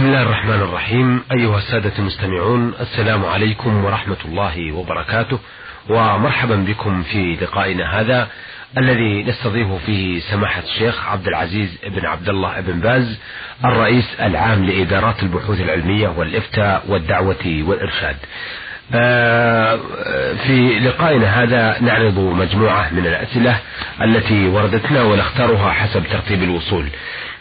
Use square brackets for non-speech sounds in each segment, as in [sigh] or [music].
بسم الله الرحمن الرحيم. أيها السادة المستمعون السلام عليكم ورحمة الله وبركاته ومرحبا بكم في لقائنا هذا الذي نستضيف فيه سماحة الشيخ عبد العزيز بن عبد الله بن باز الرئيس العام لإدارات البحوث العلمية والإفتاء والدعوة والإرشاد. آه، في لقائنا هذا نعرض مجموعة من الأسئلة التي وردتنا ونختارها حسب ترتيب الوصول.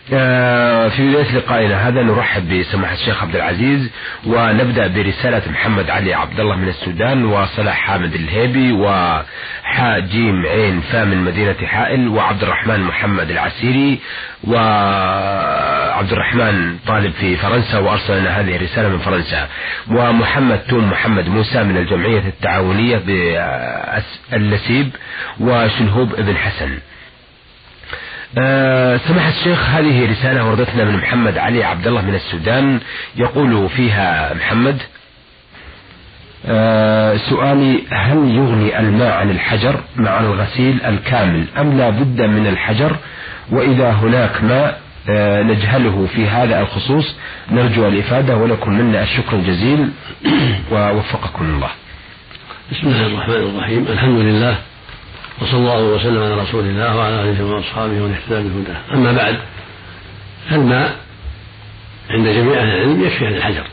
في بداية لقائنا هذا نرحب بسماحة الشيخ عبد العزيز ونبدأ برسالة محمد علي عبد الله من السودان وصلاح حامد الهيبي وحا جيم عين فا من مدينة حائل وعبد الرحمن محمد العسيري وعبد الرحمن طالب في فرنسا وأرسل لنا هذه الرسالة من فرنسا. ومحمد توم محمد موسى من الجمعية التعاونية بالنسيب وشلهوب ابن حسن. أه سماحة الشيخ هذه رسالة وردتنا من محمد علي عبد الله من السودان. يقول فيها محمد أه سؤالي هل يغني الماء عن الحجر مع الغسيل الكامل أم لا بد من الحجر؟ وإذا هناك ماء أه نجهله في هذا الخصوص. نرجو الإفادة ولكم منا الشكر الجزيل. [coughs] ووفقكم الله. بسم الله الرحمن الرحيم. الحمد لله. وصلى الله وسلم على رسول الله وعلى آله وأصحابه ومن اهتدى بهداه. أما بعد فالماء عند جميع أهل العلم يكفي عن الحجر.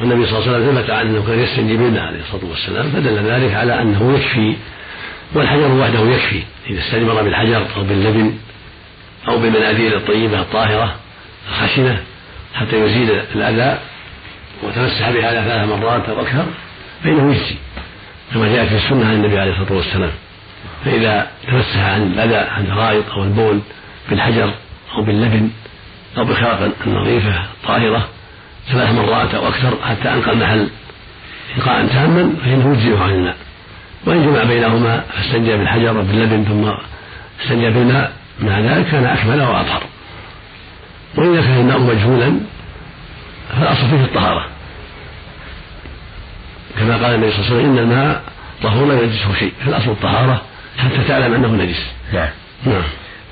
والنبي صلى الله عليه وسلم ثبت عنه كان يستنجي بالماء عليه الصلاة والسلام فدل ذلك على أنه يكفي والحجر وحده يكفي. إذا استجمر بالحجر أو باللبن أو بالمناديل الطيبة الطاهرة الخشنة حتى يزيل الأذى وتمسح بها ثلاث مرات أو أكثر فإنه يجزي كما جاء في السنة عن النبي عليه الصلاة والسلام. فإذا تمسح عن الأذى عن الغائط أو البول بالحجر أو باللبن أو بخرقة نظيفة طاهرة ثلاث مرات أو أكثر حتى أنقى المحل إنقاء تاما فإنه يجزئه عن الماء. وإن جمع بينهما فاستنجى بالحجر وباللبن ثم استنجى بالماء مع ذلك كان أكمل وأطهر. وإذا كان الماء مجهولا فالأصل فيه الطهارة. كما قال النبي صلى الله عليه وسلم إن الماء طهور لا ينجسه شيء فالأصل الطهارة حتى تعلم أنه نجس. نعم. نعم.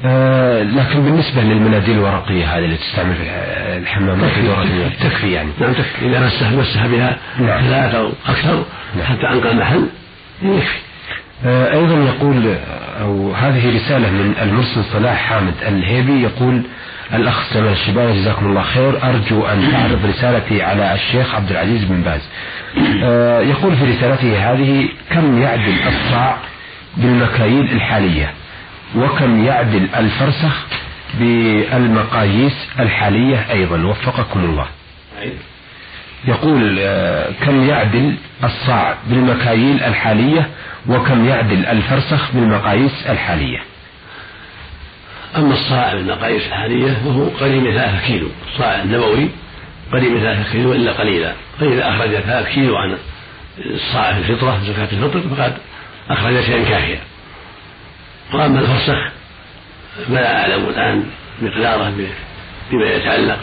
آه لكن بالنسبة للمناديل الورقية هذه اللي تستعمل في الحمامات في دورة تكفي يعني. نعم تكفي. إذا مسح مسح بها نعم. ثلاثة أو أكثر نعم. حتى أنقى المحل يكفي. آه أيضا يقول أو هذه رسالة من المرسل صلاح حامد الهيبي يقول الأخ سمع الشباب جزاكم الله خير. أرجو أن تعرض رسالتي على الشيخ عبد العزيز بن باز. آه يقول في رسالته هذه كم يعدل الصاع بالمكاييل الحالية. وكم يعدل الفرسخ بالمقاييس الحالية أيضا؟ وفقكم الله. يقول آه، كم يعدل الصاع بالمكاييل الحالية؟ وكم يعدل الفرسخ بالمقاييس الحالية؟ أما الصاع بالمقاييس الحالية فهو قريب من ثلاثة كيلو. الصاع النبوي قريب من ثلاثة كيلو إلا قليلا. فإذا أخرج ثلاثة كيلو عن الصاع في الفطرة زكاة الفطر فقد أخرج شيئا كافيا. وأما الفرسخ فلا أعلم الآن مقداره بما يتعلق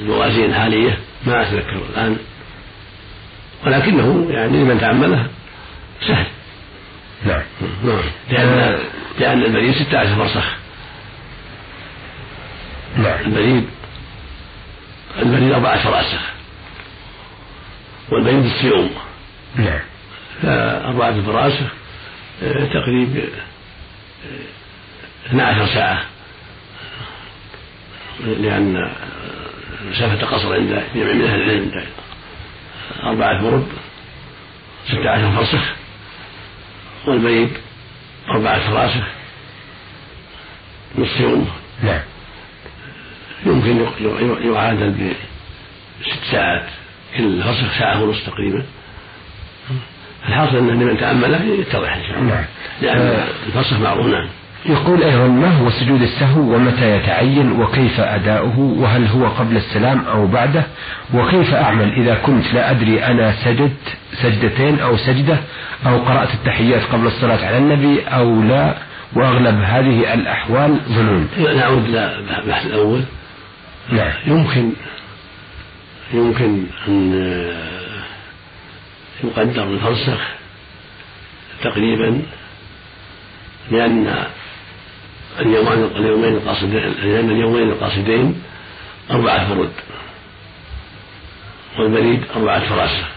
بالموازين الحالية ما أتذكر الآن. ولكنه يعني لمن تعمله سهل. نعم. نعم. لأن لأن المريض ستة عشر فرسخ. نعم. المريض المريض أربعة عشر رأسخ والمريض الصيوم. نعم. فأربعة الفراسخ آه، تقريب 12 آه، ساعة. لأن مسافة قصر عند جميع من أهل العلم أربعة برد ستة عشر فرسخ والبيض أربعة فراسخ نصف يوم. نعم. يمكن يعادل بست ساعات. كل فرسخ ساعة ونصف تقريبا. الحاصل أن لمن تأمله يتضح إن شاء الله. نعم. لأن آه. الفصح معروف نعم. يقول أيضا ما هو سجود السهو ومتى يتعين وكيف أداؤه؟ وهل هو قبل السلام أو بعده؟ وكيف أعمل؟ إذا كنت لا أدري أنا سجدت سجدتين أو سجدة أو قرأت التحيات قبل الصلاة على النبي أو لا وأغلب هذه الأحوال ظنون. نعود إلى البحث الأول. نعم. يمكن يمكن أن يقدر الفرسخ تقريبا لأن اليومين اليومين القاصدين لأن اليومين القاصدين أربعة برد والبريد أربعة فراسخ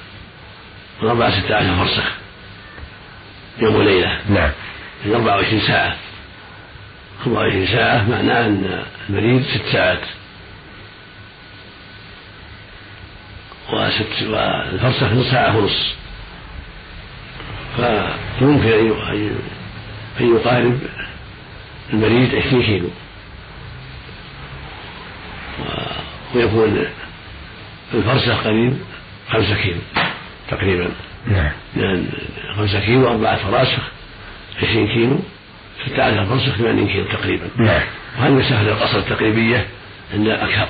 والأربعة ستة عشر فرسخ يوم وليلة. نعم. في 24 ساعة. 24 ساعة معناه أن البريد ست ساعات. وست والفرسخ نصف ساعة ونص فيمكن أن يقارب البريد 20 كيلو. ويكون الفرسخ قريب خمسة كيلو تقريبا. نعم. لأن خمسة كيلو أربعة فراسخ عشرين كيلو ستة عشر فرسخ ثمانين كيلو تقريبا. نعم. وهذه مسافة القصر التقريبية؟ عند أكثر.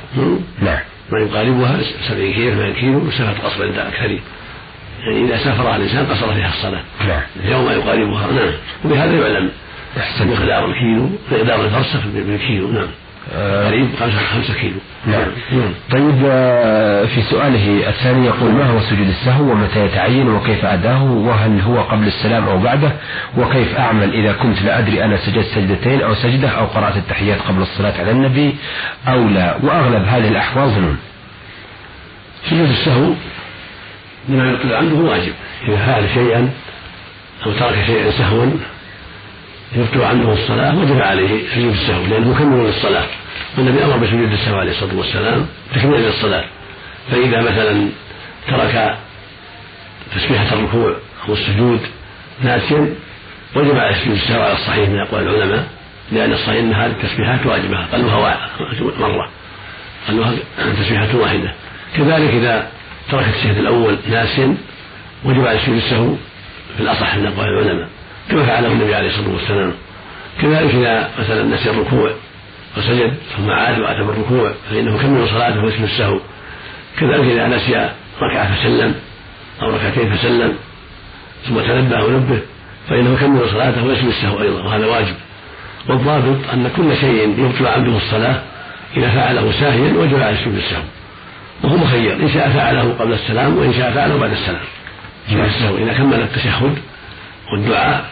نعم. ما يقاربها سبعين كيلو ثمانين كيلو مسافة قصر عند أكثرين يعني إذا سافرها الإنسان قصر فيها الصلاة. نعم. يوم يقاربها نعم. وبهذا يعلم. مقدار الكيلو مقدار الفرسخ بالكيلو نعم. آه، قريب خمسة خمسة كيلو. نعم. طيب آه، في سؤاله الثاني يقول ما هو سجود السهو ومتى يتعين وكيف أداه؟ وهل هو قبل السلام أو بعده؟ وكيف أعمل إذا كنت لا أدري أنا سجدت سجدتين أو سجدة أو قرأت التحيات قبل الصلاة على النبي أو لا؟ وأغلب هذه الأحوال ظنون. سجود السهو بما يطلع عنده واجب. إذا فعل شيئا أو ترك شيئا سهوا يفتو عنه الصلاة وجب عليه سجود السهو لأنه مكمل للصلاة. والنبي أمر بسجود السهو عليه الصلاة والسلام تكميلا للصلاة. فإذا مثلا ترك تسبيحة الركوع أو السجود ناسيا وجب عليه سجود السهو على الصحيح من أقوال العلماء لأن الصحيح أن هذه التسبيحات واجبة أقلها مرة أقلها تسبيحة واحدة. كذلك إذا ترك التشهد الأول ناسيا وجب عليه سجود السهو في الأصح من أقوال العلماء. كما فعله النبي عليه الصلاة والسلام. كذلك إذا مثلا نسي الركوع وسجد ثم عاد واتى بالركوع فإنه كمل صلاته ويسجد السهو كذلك إذا نسي ركعة فسلم أو ركعتين فسلم ثم تنبه ونبه فإنه يكمل صلاته ويسجد السهو أيضا وهذا واجب. والضابط أن كل شيء يبطل عنده الصلاة إذا فعله ساهيا وجب عليه سجود السهو وهو مخير إن شاء فعله قبل السلام وإن شاء فعله بعد السلام. السهو إذا كمل التشهد والدعاء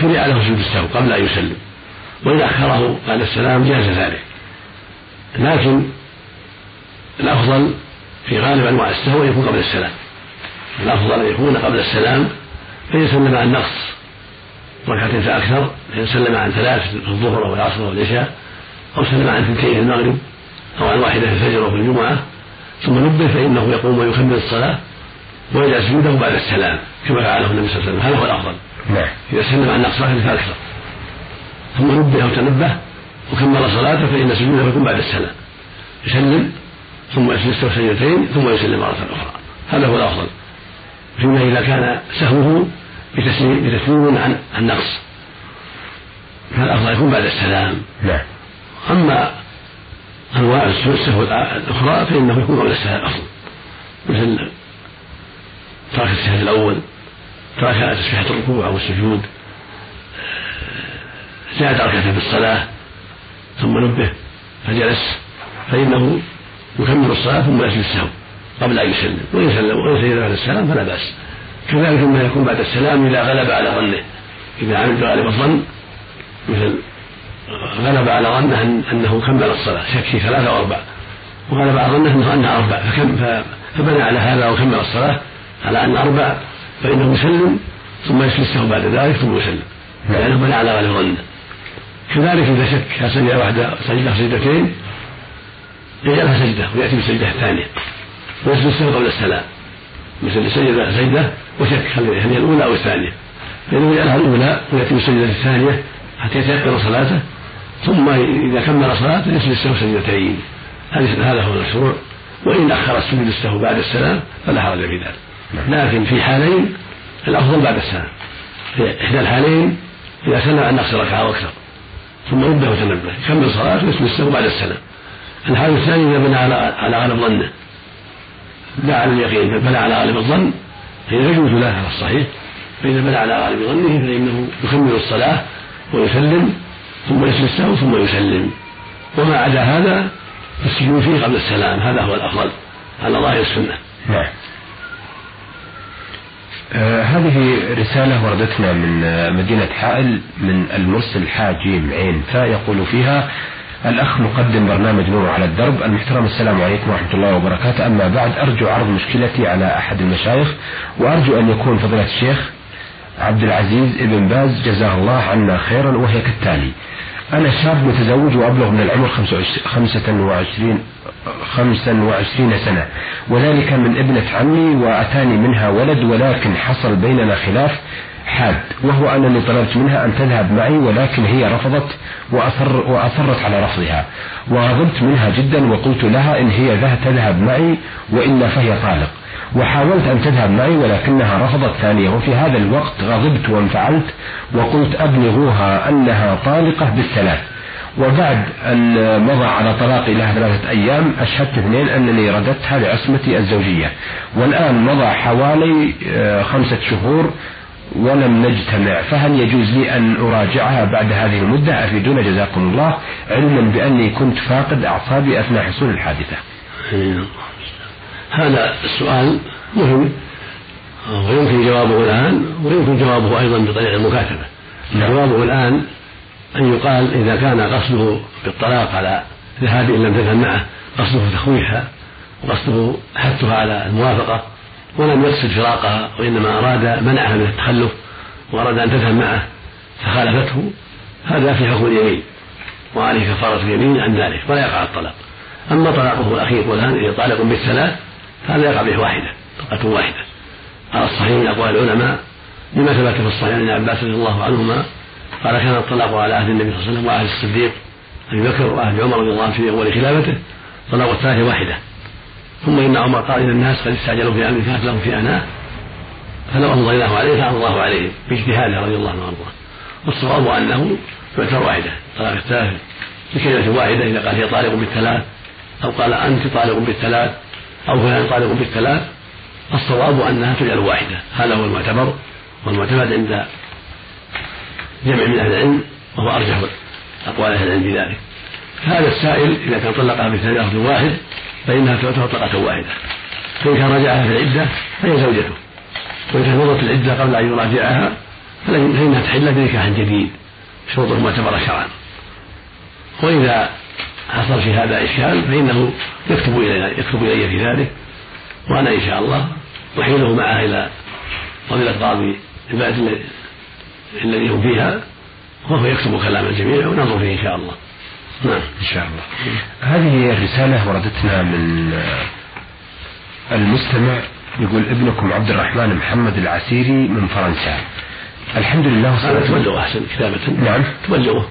شرع له سجود السهو قبل أن يسلم. وإن أخره بعد السلام جاز ذلك. لكن الأفضل في غالب أنواع السهو أن يكون قبل السلام. الأفضل أن يكون قبل السلام فإن سلم عن نقص ركعتين فأكثر فإن سلم عن ثلاث في الظهر أو العصر أو العشاء أو سلم عن اثنتين في المغرب أو عن واحدة في الفجر أو في الجمعة ثم نبه فإنه يقوم ويكمل الصلاة ويجعل سجوده بعد السلام كما فعله النبي صلى الله عليه وسلم. هذا هو الأفضل. نعم. إذا سلم عن ركعة فأكثر ثم نبه أو تنبه وكمل صلاته فإن سجوده يكون بعد السلام. يسلم ثم يسجد سجدتين ثم يسلم مرة أخرى. هذا هو الأفضل. فيما إذا كان سهوه بتسليم بتسليم عن عن نقص. فالأفضل يكون بعد السلام. نعم. أما أنواع السهو الأخرى فإنه يكون قبل السلام أفضل مثل ترك السهل الأول. ترك تسبيحة الركوع أو السجود. زاد ركعة في الصلاة ثم نبه فجلس فإنه يكمل الصلاة ثم يسجد السهو قبل أن يسلم. وإن سلم وإن سجد بعد السلام فلا بأس. كذلك ما يكون بعد السلام إذا غلب على ظنه. إذا عمل بغالب الظن مثل غلب على ظنه أنه كمل الصلاة شك في ثلاثة أو أربع وغلب على ظنه أنه أنها أربع فكم فبنى على هذا وكمل الصلاة على أن أربع. فإنه يسلم ثم يسلسه بعد ذلك ثم يسلم. نعم. لأنه بنى على غالب ظنه كذلك إذا شك هل سجد واحدة سجدة سجدتين؟ يجعلها سجدة ويأتي بالسجدة الثانية ويسجد السهو قبل السلام. مثل سجد سجدة وشك هل هي الأولى أو الثانية؟ فإنه يجعلها الأولى ويأتي بالسجدة الثانية حتى يتيقن صلاته ثم إذا كمل صلاته يسجد سجدتين. هذا هو المشروع. وإن أخر السجود السهو بعد السلام فلا حرج في ذلك. لكن في حالين الأفضل بعد السلام في إحدى الحالين إذا سلم عن نقص ركعة أو أكثر ثم رده وتنبه يكمل صلاته السهو بعد السلام الحال الثاني إذا بنى على على غالب ظنه. لا على اليقين بل بنى على غالب الظن فإنه يجوز له على الصحيح. فإذا بنى على غالب ظنه فإنه يكمل الصلاة ويسلم ثم السهو ثم يسلم. وما عدا هذا فالسجود فيه قبل السلام هذا هو الأفضل. على ظاهر السنة. نعم. آه هذه رسالة وردتنا من آه مدينة حائل من المرسل حاجيم عين فيقول فيها الأخ مقدم برنامج نور على الدرب. المحترم السلام عليكم ورحمة الله وبركاته. أما بعد أرجو عرض مشكلتي على أحد المشايخ وأرجو أن يكون فضيلة الشيخ عبد العزيز ابن باز جزاه الله عنا خيرا وهي كالتالي أنا شاب متزوج وأبلغ من العمر 25 25 سنة. وذلك من ابنة عمي وأتاني منها ولد ولكن حصل بيننا خلاف حاد وهو أنني طلبت منها أن تذهب معي ولكن هي رفضت وأصر وأصرت على رفضها. وغضبت منها جدا وقلت لها إن هي ذهب تذهب معي وإلا فهي طالق. وحاولت أن تذهب معي ولكنها رفضت ثانية. وفي هذا الوقت غضبت وانفعلت وقلت أبلغوها أنها طالقة بالثلاث وبعد أن مضى على طلاقي لها ثلاثة أيام أشهدت اثنين أنني رددتها لعصمتي الزوجية. والآن مضى حوالي آه، خمسة شهور ولم نجتمع. فهل يجوز لي أن أراجعها بعد هذه المدة؟ أفيدونا جزاكم الله. علما بأني كنت فاقد أعصابي أثناء حصول الحادثة. هذا السؤال مهم ويمكن جوابه الآن ويمكن جوابه أيضا بطريق المكاتبة نعم. جوابه الآن أن يقال إذا كان قصده بالطلاق على ذهاب إن لم تذهب معه قصده تخويفها وقصده حثها على الموافقة ولم يقصد فراقها وإنما أراد منعها من التخلف وأراد أن تذهب معه فخالفته هذا في حكم اليمين وعليه كفارة اليمين عن ذلك ولا يقع الطلاق أما طلاقه الأخير والآن إذا طالق بالثلاث هذا يقع به واحدة طلقة واحدة. على الصحيح من أقوال العلماء لما ثبت في الصحيح عن عباس رضي الله عنهما قال كان الطلاق على عهد النبي صلى الله عليه وسلم وعهد الصديق أبي بكر وعهد عمر رضي الله عنه في أول خلافته طلاق الثلاثة واحدة. ثم إن عمر قال إن الناس قد استعجلوا في أمر كانت لهم في أناة فلو أمضيناه عليه فأمضى الله عليهم باجتهاده رضي الله عنه وأرضاه. والصواب أنه يعتبر واحدة طلاق الثالث بكلمة واحدة إذا قال هي طالق بالثلاث أو قال أنت طالق بالثلاث أو فلان طالق بالثلاث الصواب أنها تجعل واحدة هذا هو المعتبر والمعتمد عند جمع من أهل العلم وهو أرجح أقوال أهل العلم في ذلك هذا السائل إذا كان طلقها بثلاث واحد فإنها تعتبر طلقة واحدة. فإن كان رجعها في العدة فهي زوجته. وإن كانت مضت العدة قبل أن يراجعها فإنها تحل بنكاح جديد. شروط معتبرة شرعا. وإذا حصل في هذا إشكال فإنه يكتب إلي يكتب إلي في ذلك وأنا إن شاء الله أحيله معه إلى فضيلة قاضي البلد الذي هم فيها وهو يكتب كلام الجميع وننظر فيه إن شاء الله. نعم. إن شاء الله. هذه الرسالة وردتنا من المستمع يقول ابنكم عبد الرحمن محمد العسيري من فرنسا. الحمد لله والصلاة تبلغه أحسن كتابة. نعم. تبلغه.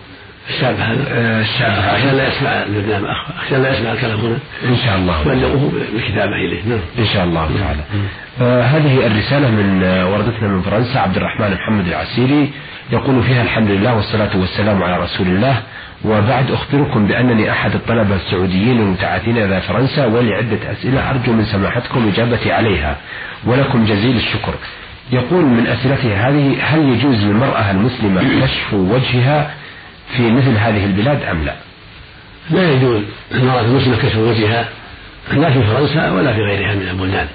الشاب هذا؟ آه، الشاب هذا. عشان لا يسمع البرنامج عشان لا يسمع الكلام هنا. إن شاء الله. تبلغه بالكتابة إليه. نعم. إن شاء الله تعالى. آه هذه الرسالة من آه وردتنا من فرنسا عبد الرحمن محمد العسيري يقول فيها الحمد لله والصلاة والسلام على رسول الله. وبعد أخبركم بأنني أحد الطلبة السعوديين المتعاثين إلى فرنسا ولي عدة أسئلة أرجو من سماحتكم إجابتي عليها. ولكم جزيل الشكر. يقول من أسئلته هذه هل يجوز للمرأة المسلمة كشف وجهها في مثل هذه البلاد أم لا؟ لا يجوز. المرأة المسلمة كشف وجهها لا في فرنسا ولا في غيرها من البلدان.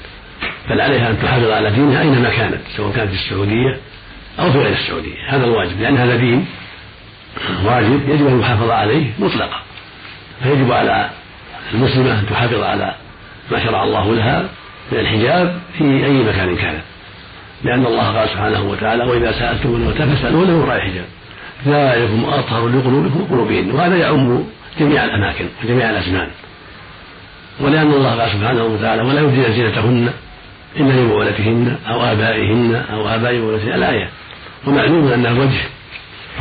بل عليها أن تحافظ على دينها أينما كانت سواء كانت في السعودية أو في غير السعودية. هذا الواجب لأن هذا دين واجب يجب أن يحافظ عليه مطلقا. فيجب على المسلمة أن تحافظ على ما شرع الله لها من الحجاب في أي مكان كانت لأن الله قال سبحانه وتعالى وإذا سألتم المتى فاسألوا له وراء الحجاب؟ ذلكم أطهر لقلوبكم وقلوبهن وهذا يعم جميع الأماكن وجميع الأزمان ولأن الله قال سبحانه وتعالى ولا يبدين زينتهن إلا لبعولتهن أو آبائهن أو آباء بعولتهن الآية ومعلوم أن الوجه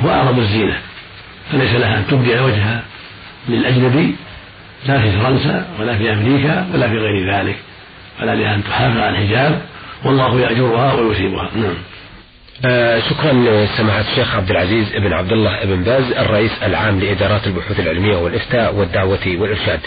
هو أعظم الزينة فليس لها أن تبدي وجهها للأجنبي لا في فرنسا ولا في أمريكا ولا في غير ذلك فلا لها أن تحافظ على الحجاب والله يأجرها ويثيبها. نعم. آه شكرا لسماحة الشيخ عبد العزيز بن عبد الله بن باز الرئيس العام لإدارات البحوث العلمية والإفتاء والدعوة والإرشاد.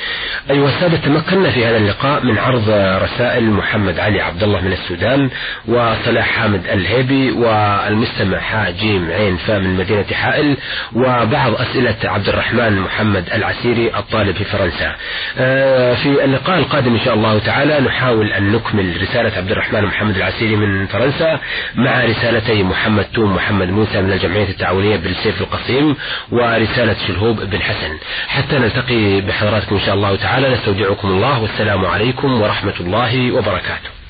أيها السادة تمكنا في هذا اللقاء من عرض رسائل محمد علي عبد الله من السودان وصلاح حامد الهيبي والمستمع حاء جيم عين فا من مدينة حائل وبعض أسئلة عبد الرحمن محمد العسيري الطالب في فرنسا. آه في اللقاء القادم إن شاء الله تعالى نحاول أن نكمل رسالة عبد الرحمن محمد العسيري من فرنسا مع رسالتي محمد توم محمد موسى من الجمعية التعاونية بالسيف القصيم ورسالة شلهوب بن حسن. حتى نلتقي بحضراتكم إن شاء الله تعالى. نستودعكم الله والسلام عليكم ورحمة الله وبركاته.